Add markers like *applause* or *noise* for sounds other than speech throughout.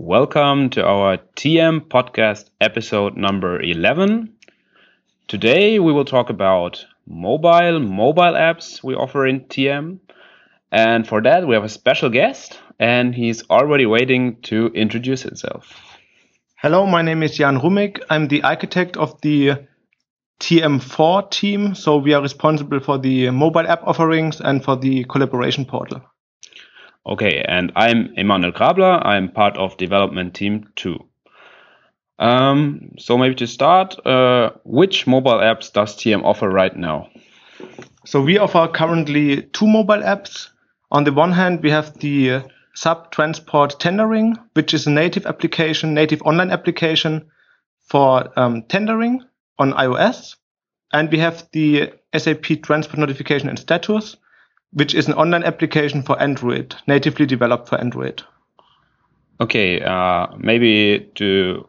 Welcome to our TM podcast episode number 11. Today we will talk about mobile mobile apps we offer in TM. And for that we have a special guest and he's already waiting to introduce himself. Hello, my name is Jan Rumig. I'm the architect of the TM4 team. So we are responsible for the mobile app offerings and for the collaboration portal. Okay, and I'm Emanuel Grabler. I'm part of development team two. Um, so maybe to start, uh, which mobile apps does TM offer right now? So we offer currently two mobile apps. On the one hand, we have the SAP Transport Tendering, which is a native application, native online application for um, tendering on iOS. And we have the SAP Transport Notification and Status, which is an online application for Android, natively developed for Android. Okay, uh, maybe to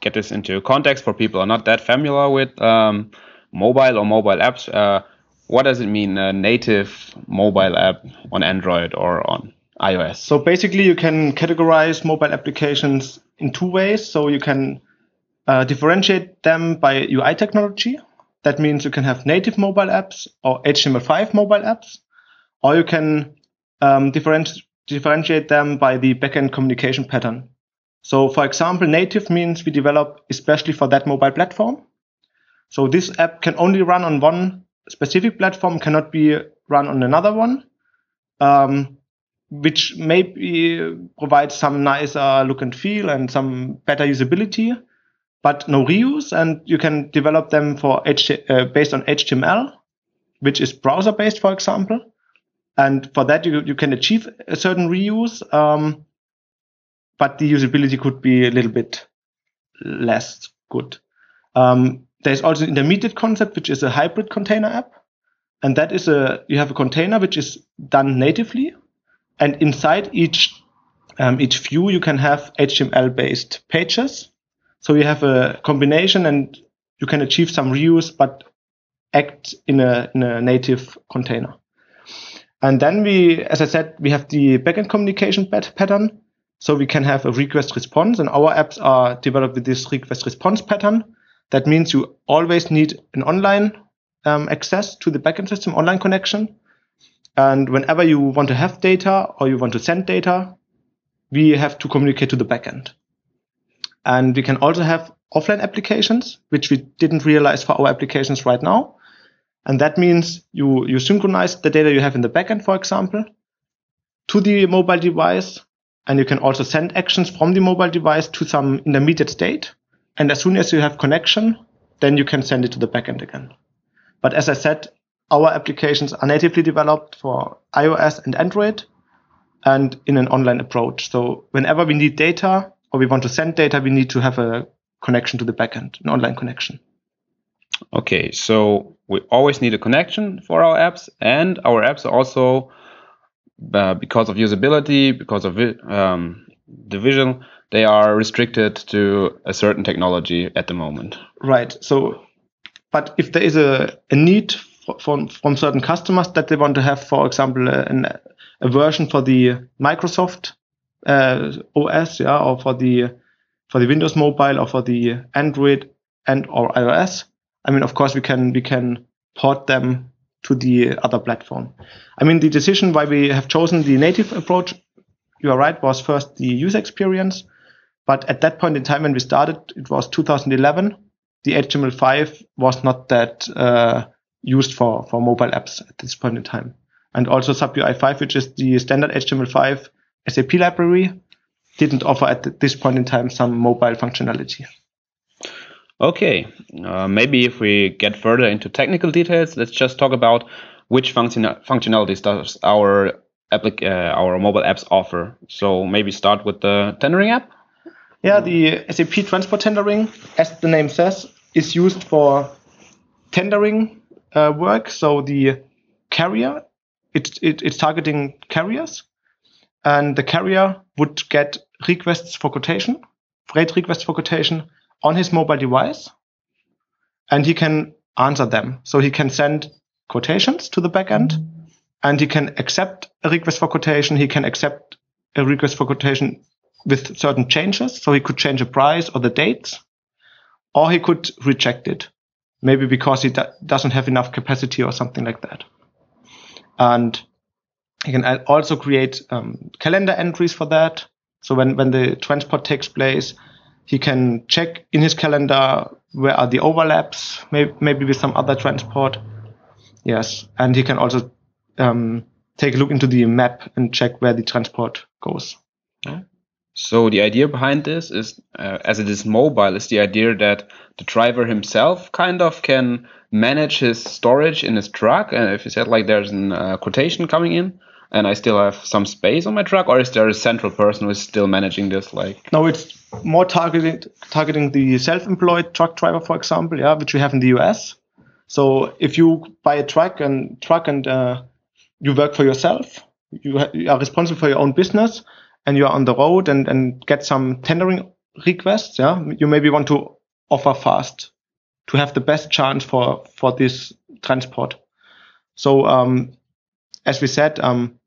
get this into context for people who are not that familiar with um, mobile or mobile apps, uh, what does it mean, a native mobile app on Android or on iOS? So basically, you can categorize mobile applications in two ways. So you can uh, differentiate them by UI technology. That means you can have native mobile apps or HTML5 mobile apps or you can um, differenti- differentiate them by the backend communication pattern. So, for example, native means we develop especially for that mobile platform. So this app can only run on one specific platform, cannot be run on another one, um, which maybe provides some nicer look and feel and some better usability, but no reuse. And you can develop them for H- uh, based on HTML, which is browser based, for example and for that you you can achieve a certain reuse um, but the usability could be a little bit less good. Um, there's also an intermediate concept which is a hybrid container app. And that is a you have a container which is done natively. And inside each um, each view you can have html based pages. So you have a combination and you can achieve some reuse but act in a in a native container and then we, as I said, we have the backend communication pat- pattern. So we can have a request response and our apps are developed with this request response pattern. That means you always need an online um, access to the backend system, online connection. And whenever you want to have data or you want to send data, we have to communicate to the backend. And we can also have offline applications, which we didn't realize for our applications right now. And that means you, you synchronize the data you have in the backend, for example, to the mobile device. And you can also send actions from the mobile device to some intermediate state. And as soon as you have connection, then you can send it to the backend again. But as I said, our applications are natively developed for iOS and Android and in an online approach. So whenever we need data or we want to send data, we need to have a connection to the backend, an online connection. Okay, so we always need a connection for our apps, and our apps are also, uh, because of usability, because of um, division, they are restricted to a certain technology at the moment. Right. So, but if there is a, a need from from certain customers that they want to have, for example, a, a version for the Microsoft uh, OS, yeah, or for the for the Windows Mobile or for the Android and or iOS, I mean, of course, we can we can port them to the other platform. I mean, the decision why we have chosen the native approach, you are right, was first the user experience. But at that point in time when we started, it was 2011. The HTML5 was not that uh, used for, for mobile apps at this point in time. And also SAP UI 5, which is the standard HTML5 SAP library, didn't offer at this point in time some mobile functionality. Okay, uh, maybe if we get further into technical details, let's just talk about which function functionalities does our uh, our mobile apps offer. So maybe start with the tendering app. Yeah, the SAP Transport Tendering, as the name says, is used for tendering uh, work. So the carrier, it, it, it's targeting carriers, and the carrier would get requests for quotation, freight requests for quotation on his mobile device and he can answer them. So he can send quotations to the backend and he can accept a request for quotation. He can accept a request for quotation with certain changes. So he could change the price or the dates, or he could reject it, maybe because he do- doesn't have enough capacity or something like that. And he can also create um, calendar entries for that. So when, when the transport takes place, he can check in his calendar where are the overlaps, maybe, maybe with some other transport. Yes, and he can also um, take a look into the map and check where the transport goes. So the idea behind this is, uh, as it is mobile, is the idea that the driver himself kind of can manage his storage in his truck. And if you said like there's a uh, quotation coming in, and I still have some space on my truck, or is there a central person who is still managing this? Like no, it's more targeted targeting the self-employed truck driver, for example, yeah, which we have in the US. So if you buy a truck and truck and uh, you work for yourself, you, ha- you are responsible for your own business and you're on the road and, and get some tendering requests, yeah, you maybe want to offer fast to have the best chance for, for this transport. So, um, as we said, um,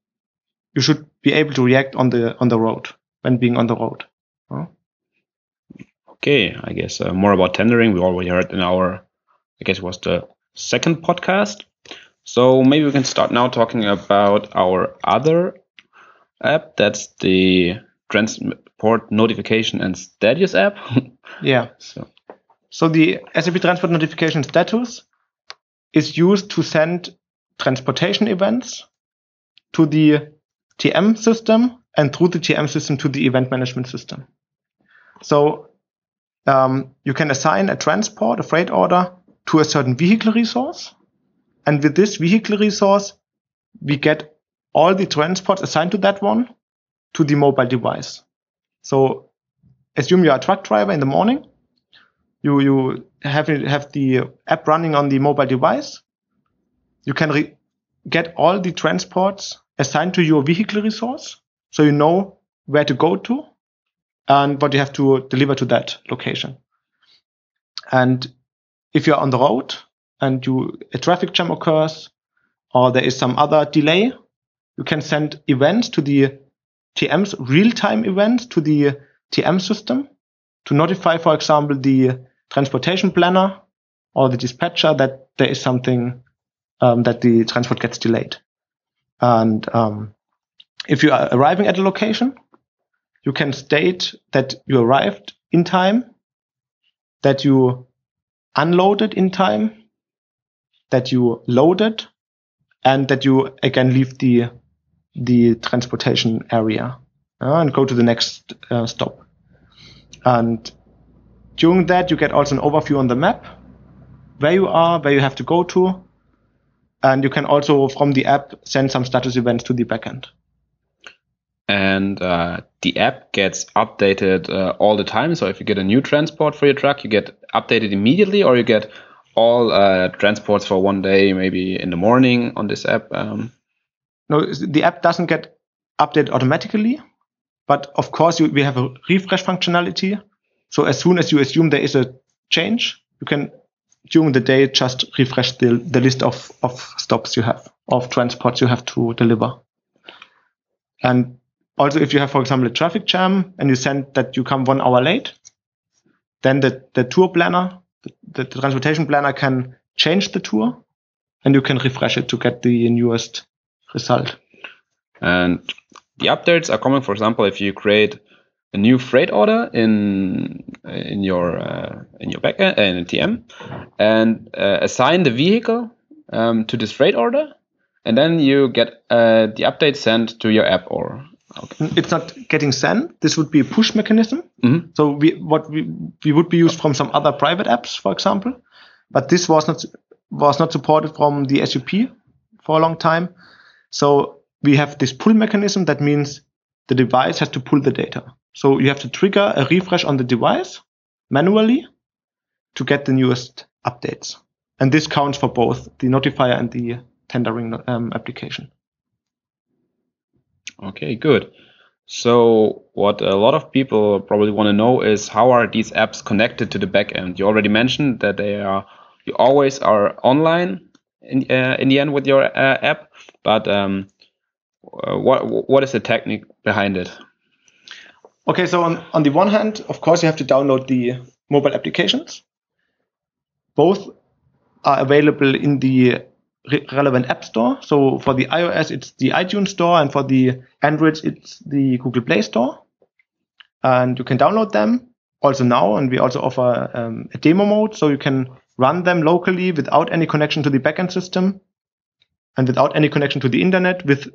you should be able to react on the, on the road when being on the road. Okay. I guess uh, more about tendering. We already heard in our, I guess it was the second podcast. So maybe we can start now talking about our other app. That's the transport notification and status app. *laughs* yeah. So, so the SAP transport notification status is used to send transportation events to the TM system and through the TM system to the event management system. So um, you can assign a transport, a freight order to a certain vehicle resource. And with this vehicle resource, we get all the transports assigned to that one to the mobile device. So assume you're a truck driver in the morning. You, you have, have the app running on the mobile device. You can re- get all the transports assigned to your vehicle resource. So you know where to go to and what you have to deliver to that location. And if you're on the road and you, a traffic jam occurs or there is some other delay, you can send events to the TM's real-time events to the TM system to notify, for example, the transportation planner or the dispatcher that there is something um, that the transport gets delayed. And um, if you are arriving at a location, you can state that you arrived in time, that you unloaded in time, that you loaded, and that you again leave the the transportation area uh, and go to the next uh, stop. And during that, you get also an overview on the map, where you are, where you have to go to, and you can also from the app send some status events to the backend. And uh, the app gets updated uh, all the time. So if you get a new transport for your truck, you get updated immediately, or you get all uh, transports for one day, maybe in the morning on this app. Um, no, the app doesn't get updated automatically, but of course you, we have a refresh functionality. So as soon as you assume there is a change, you can during the day just refresh the, the list of, of stops you have, of transports you have to deliver. And also if you have, for example, a traffic jam and you send that you come one hour late, then the, the tour planner, the, the, transportation planner can change the tour and you can refresh it to get the newest result. And the updates are coming, for example, if you create a new freight order in in your uh, in your backend uh, in TM and uh, assign the vehicle um, to this freight order, and then you get uh, the update sent to your app or. Okay. It's not getting sent. This would be a push mechanism. Mm-hmm. So we what we we would be used from some other private apps, for example, but this was not was not supported from the SUP for a long time. So we have this pull mechanism that means the device has to pull the data. So you have to trigger a refresh on the device manually to get the newest updates. And this counts for both the notifier and the tendering um, application. Okay, good. So what a lot of people probably want to know is how are these apps connected to the backend? You already mentioned that they are you always are online in, uh, in the end with your uh, app, but um, uh, what what is the technique behind it? Okay, so on, on the one hand, of course, you have to download the mobile applications. Both are available in the re- relevant app store. So for the iOS, it's the iTunes store, and for the Androids, it's the Google Play Store. And you can download them also now, and we also offer um, a demo mode, so you can run them locally without any connection to the backend system and without any connection to the internet with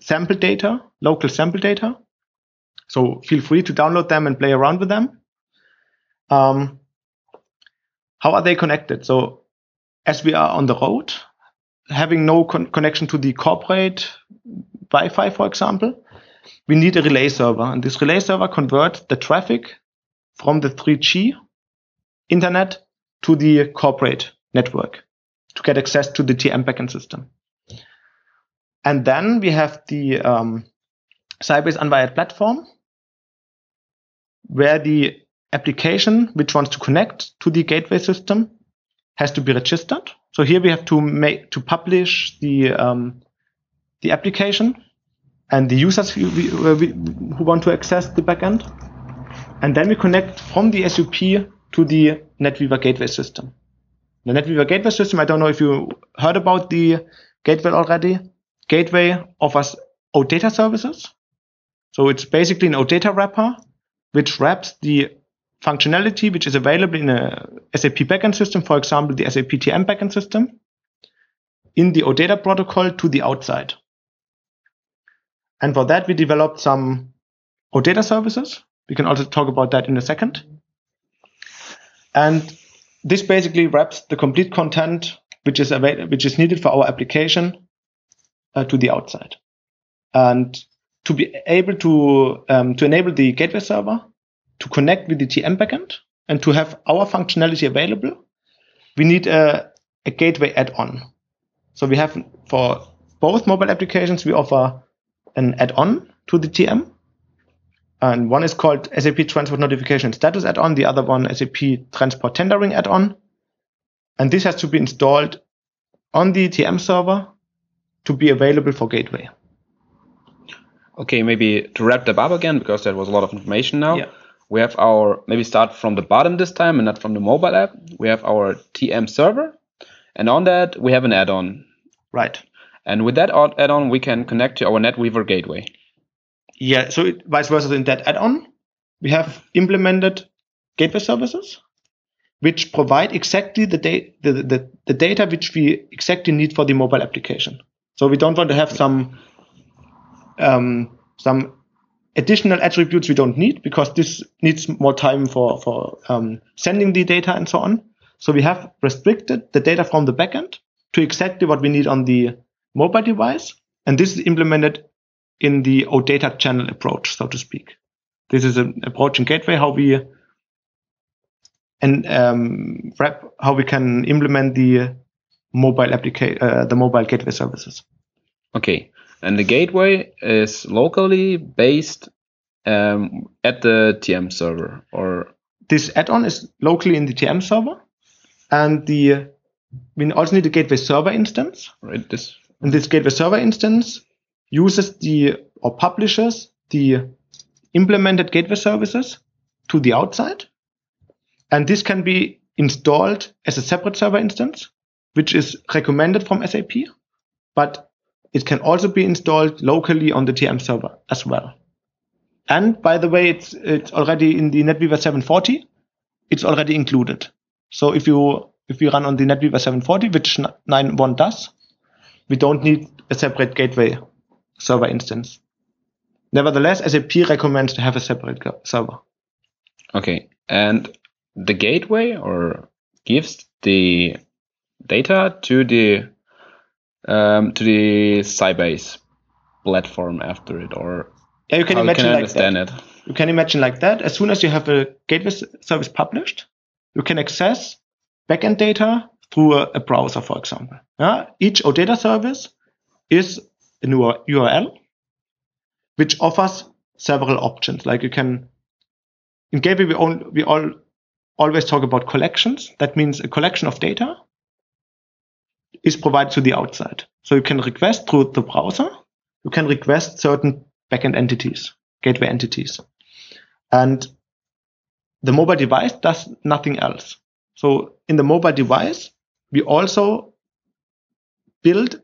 sample data, local sample data. So feel free to download them and play around with them. Um, how are they connected? So as we are on the road, having no con- connection to the corporate Wi-Fi, for example, we need a relay server, and this relay server converts the traffic from the 3G internet to the corporate network to get access to the TM backend system. And then we have the um, Sybase Unwired platform, where the application which wants to connect to the gateway system has to be registered. So here we have to make to publish the um, the application and the users who, who want to access the backend, and then we connect from the SUP to the NetWeaver gateway system. The NetWeaver gateway system. I don't know if you heard about the gateway already. Gateway offers OData services. So it's basically an OData wrapper which wraps the functionality which is available in a SAP backend system, for example, the SAP TM backend system, in the OData protocol to the outside. And for that, we developed some OData services. We can also talk about that in a second. And this basically wraps the complete content which is which is needed for our application uh, to the outside. And to be able to um, to enable the gateway server to connect with the TM backend and to have our functionality available, we need a, a gateway add-on. So we have for both mobile applications, we offer an add-on to the TM. And one is called SAP Transport Notification Status add-on, the other one SAP Transport Tendering add-on. And this has to be installed on the TM server to be available for gateway. Okay, maybe to wrap that up again, because that was a lot of information now. Yeah. We have our, maybe start from the bottom this time and not from the mobile app. We have our TM server, and on that, we have an add on. Right. And with that add on, we can connect to our NetWeaver gateway. Yeah, so it, vice versa in that add-on, we have implemented gateway services which provide exactly the, da- the, the, the data which we exactly need for the mobile application. So we don't want to have some um, some additional attributes we don't need because this needs more time for for um, sending the data and so on. So we have restricted the data from the backend to exactly what we need on the mobile device, and this is implemented in the OData channel approach, so to speak. This is an approach in Gateway how we and um, wrap how we can implement the mobile application, uh, the mobile gateway services. Okay, and the gateway is locally based um, at the TM server, or This add-on is locally in the TM server, and the we also need a gateway server instance. right, this And this gateway server instance uses the or publishes the implemented gateway services to the outside. And this can be installed as a separate server instance, which is recommended from SAP, but it can also be installed locally on the TM server as well. And by the way, it's, it's already in the NetWeaver 740. It's already included. So if you, if you run on the NetWeaver 740, which 9.1 does, we don't need a separate gateway server instance. Nevertheless, SAP recommends to have a separate server. Okay, and the gateway or gives the data to the um, to the Sybase platform after it, or Yeah, you can how imagine can I like understand that. it? You can imagine like that. As soon as you have a gateway service published, you can access backend data through a, a browser, for example. Yeah? Each OData service is a new URL which offers several options. Like you can, in Gateway, we, all, we all always talk about collections. That means a collection of data is provided to the outside. So you can request through the browser, you can request certain backend entities, gateway entities. And the mobile device does nothing else. So in the mobile device, we also build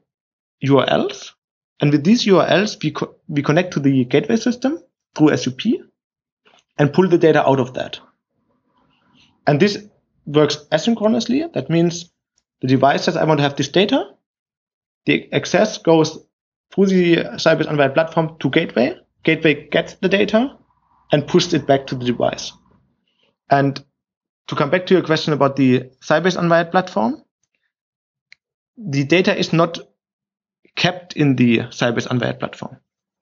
URLs. And with these URLs, we, co- we connect to the gateway system through SUP and pull the data out of that. And this works asynchronously. That means the device says, I want to have this data. The access goes through the Sybase Unwired platform to Gateway. Gateway gets the data and pushes it back to the device. And to come back to your question about the Sybase Unwired platform, the data is not kept in the Sybase Unwired platform.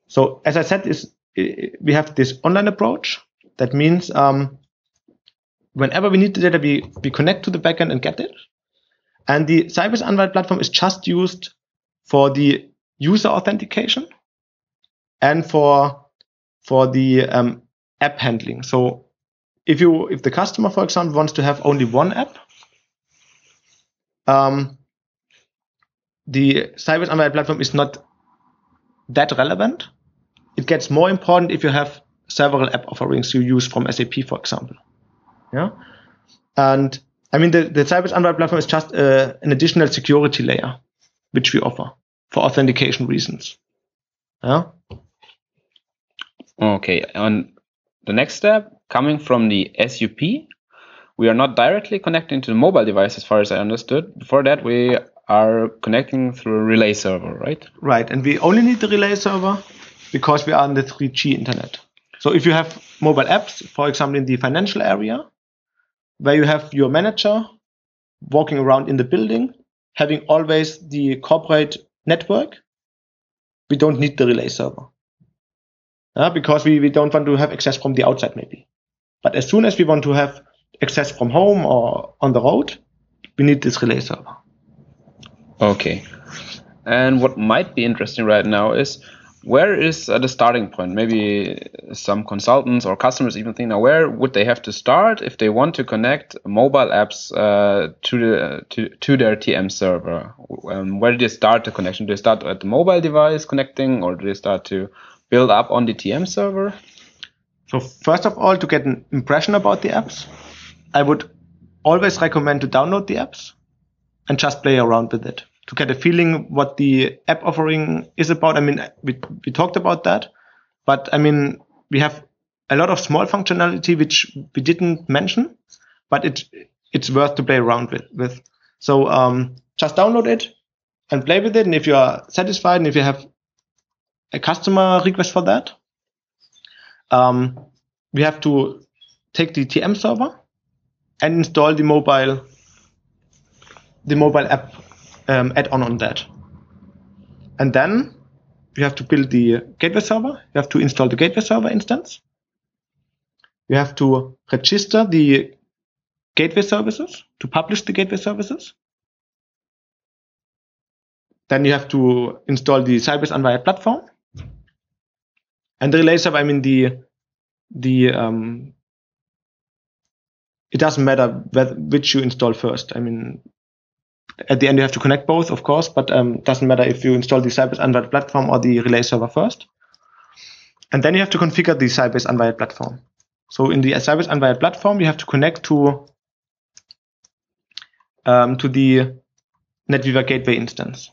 So as I said, is we have this online approach. That means um, whenever we need the data, we, we connect to the backend and get it. And the Sybase Unwired platform is just used for the user authentication and for for the um, app handling. So if you if the customer, for example, wants to have only one app, um, the Sybase Unwired platform is not that relevant. It gets more important if you have several app offerings you use from SAP, for example. Yeah, and I mean the the Sybase Unwired platform is just uh, an additional security layer which we offer for authentication reasons. Yeah. Okay, on the next step, coming from the SUP, we are not directly connecting to the mobile device as far as I understood. Before that, we are connecting through a relay server, right? Right, and we only need the relay server because we are on the 3G internet. So if you have mobile apps, for example, in the financial area, where you have your manager walking around in the building, having always the corporate network, we don't need the relay server. Uh, because we, we don't want to have access from the outside maybe. But as soon as we want to have access from home or on the road, we need this relay server. Okay. And what might be interesting right now is where is uh, the starting point? Maybe some consultants or customers even think now where would they have to start if they want to connect mobile apps uh, to the to, to their TM server? Um, where do they start the connection? Do they start at the mobile device connecting, or do they start to build up on the TM server? So first of all, to get an impression about the apps, I would always recommend to download the apps and just play around with it to get a feeling what the app offering is about. I mean, we, we talked about that, but I mean, we have a lot of small functionality which we didn't mention, but it it's worth to play around with. with. So um, just download it and play with it. And if you are satisfied and if you have a customer request for that, um, we have to take the TM server and install the mobile the mobile app um, add-on on that. And then you have to build the gateway server. You have to install the gateway server instance. You have to register the gateway services to publish the gateway services. Then you have to install the Sybase Unwired platform. And the relay server, I mean the the um, it doesn't matter whether, which you install first. I mean, at the end you have to connect both, of course, but um, doesn't matter if you install the Sybase Unwired platform or the relay server first. And then you have to configure the Sybase Unwired platform. So in the Sybase Unwired platform, you have to connect to um, to the NetWeaver Gateway instance.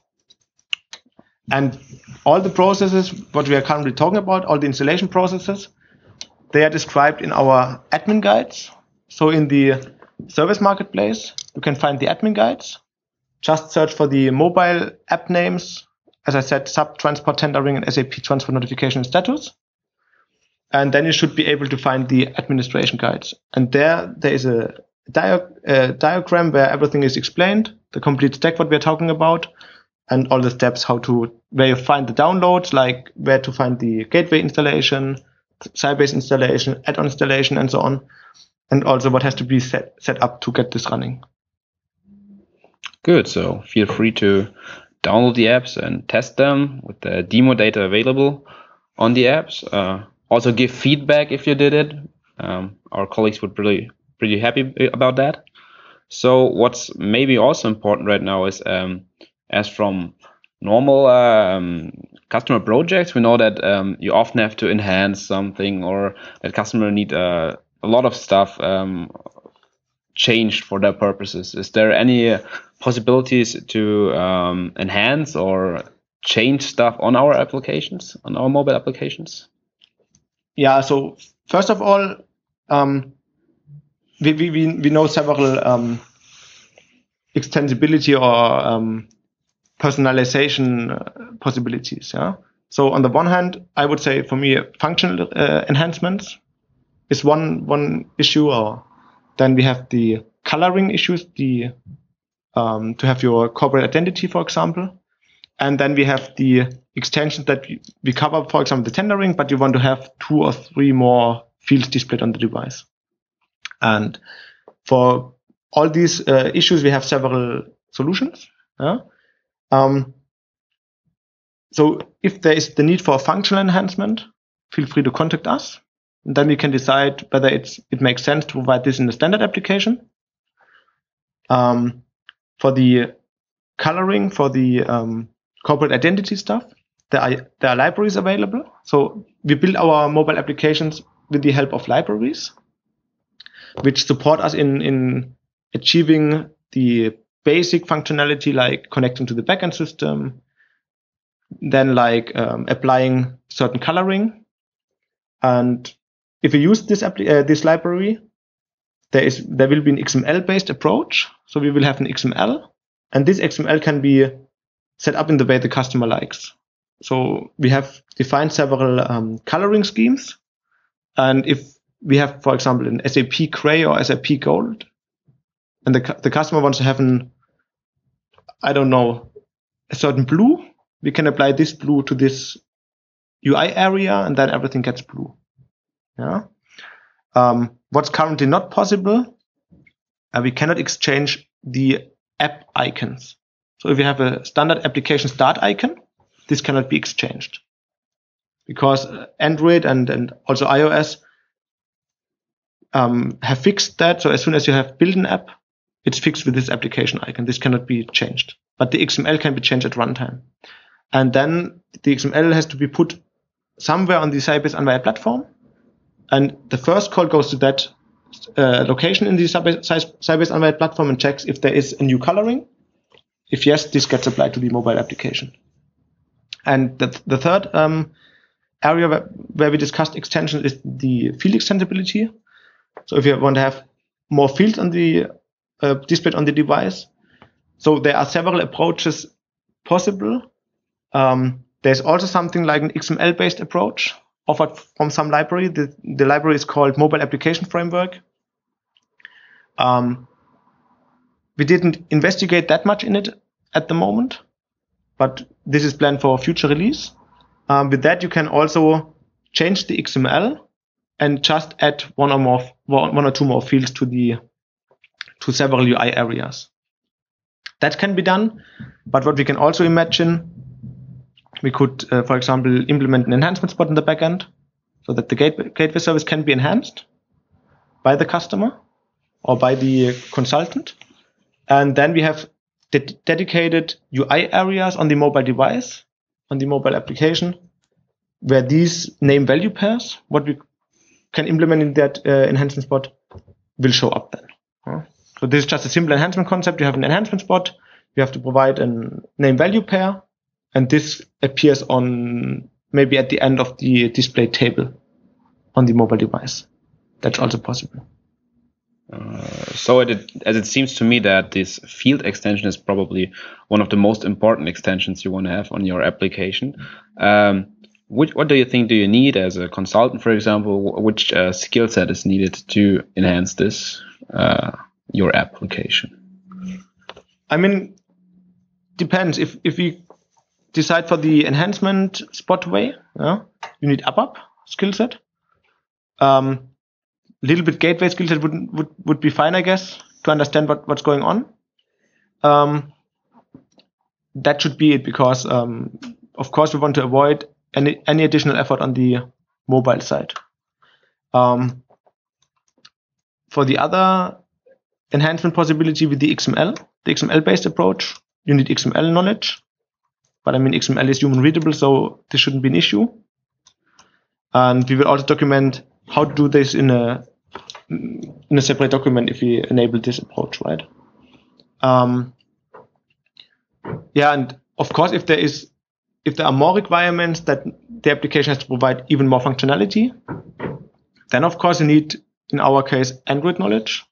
And all the processes, what we are currently talking about, all the installation processes, they are described in our admin guides. So in the service marketplace, you can find the admin guides. Just search for the mobile app names. As I said, SAP transport tendering and SAP transport notification status. And then you should be able to find the administration guides. And there, there is a, dia- diagram where everything is explained, the complete stack, what we're talking about, and all the steps how to, where you find the downloads, like where to find the gateway installation, Sybase installation, add-on installation, and so on. And also what has to be set, set up to get this running. Good. So feel free to download the apps and test them with the demo data available on the apps. Uh, also give feedback if you did it. Um, our colleagues would really pretty happy about that. So what's maybe also important right now is um, as from normal um, customer projects, we know that um, you often have to enhance something or that customer need uh, a lot of stuff um, changed for their purposes. Is there any possibilities to um, enhance or change stuff on our applications, on our mobile applications? Yeah. So first of all, um, we, we, we know several um, extensibility or um, personalization uh, possibilities. Yeah. So on the one hand, I would say for me, functional uh, enhancements is one one issue. Or then we have the coloring issues, the um, to have your corporate identity, for example. And then we have the extensions that we cover, for example, the tendering, but you want to have two or three more fields displayed on the device. And for all these uh, issues, we have several solutions. Yeah? Um, so if there is the need for a functional enhancement, feel free to contact us. And then we can decide whether it's it makes sense to provide this in the standard application. Um, for the coloring, for the um, corporate identity stuff, there are, there are libraries available. So we build our mobile applications with the help of libraries, which support us in, in achieving the basic functionality like connecting to the backend system, then like um, applying certain coloring. And if you use this, uh, this library, there is there will be an XML based approach. So we will have an XML, and this XML can be set up in the way the customer likes. So we have defined several um, coloring schemes, and if we have, for example, an SAP Gray or SAP Gold, and the the customer wants to have an, I don't know, a certain blue, we can apply this blue to this UI area, and then everything gets blue. Yeah. Um, what's currently not possible, uh, we cannot exchange the app icons. So if you have a standard application start icon, this cannot be exchanged because uh, Android and, and also iOS um, have fixed that. So as soon as you have built an app, it's fixed with this application icon. This cannot be changed, but the XML can be changed at runtime. And then the XML has to be put somewhere on the Sybase Unwired platform and the first call goes to that uh, location in the Sybase Unwired platform and checks if there is a new coloring. If yes, this gets applied to the mobile application. And the, the third um, area where, where we discussed extension is the field extensibility. So if you want to have more fields on the uh, displayed on the device, so there are several approaches possible. Um, there's also something like an XML based approach offered from some library. The, the library is called Mobile Application Framework. Um, we didn't investigate that much in it at the moment, but this is planned for a future release. Um, with that, you can also change the XML and just add one or more, one or two more fields to the to several UI areas. That can be done, but what we can also imagine we could, uh, for example, implement an enhancement spot in the backend so that the gateway, service can be enhanced by the customer or by the consultant. And then we have de dedicated UI areas on the mobile device, on the mobile application, where these name value pairs, what we can implement in that uh, enhancement spot, will show up then. Uh, so this is just a simple enhancement concept. You have an enhancement spot. You have to provide a name value pair and this appears on maybe at the end of the display table on the mobile device. That's also possible. Uh, so it, as it seems to me that this field extension is probably one of the most important extensions you want to have on your application. Um, which, what do you think do you need as a consultant, for example? Which uh, skill set is needed to enhance this uh, your application? I mean, depends. If if we decide for the enhancement spot way. Yeah? You need ABAP skill set. Um, little bit gateway skill set would, would, would be fine, I guess, to understand what, what's going on. Um, that should be it because, um, of course, we want to avoid any, any additional effort on the mobile side. Um, for the other enhancement possibility with the XML, the XML based approach, you need XML knowledge but I mean XML is human readable, so this shouldn't be an issue. And we will also document how to do this in a in a separate document if we enable this approach, right? Um, yeah, and of course, if there is if there are more requirements that the application has to provide even more functionality, then of course you need, in our case, Android knowledge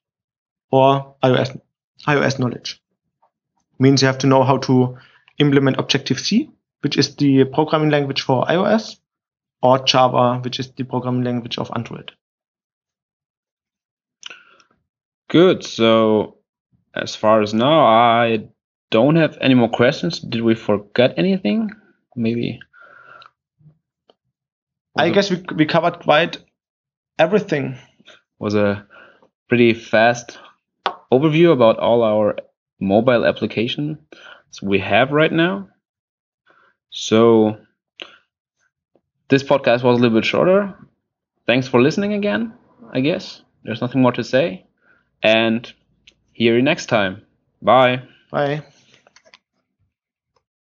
or iOS iOS knowledge. Means you have to know how to implement Objective C, which is the programming language for iOS, or Java, which is the programming language of Android. Good. So, as far as now, I don't have any more questions. Did we forget anything? Maybe. I guess we we covered quite everything. Was a pretty fast overview about all our mobile applications we have right now. So this podcast was a little bit shorter. Thanks for listening again, I guess. There's nothing more to say. And hear you next time. Bye. Bye.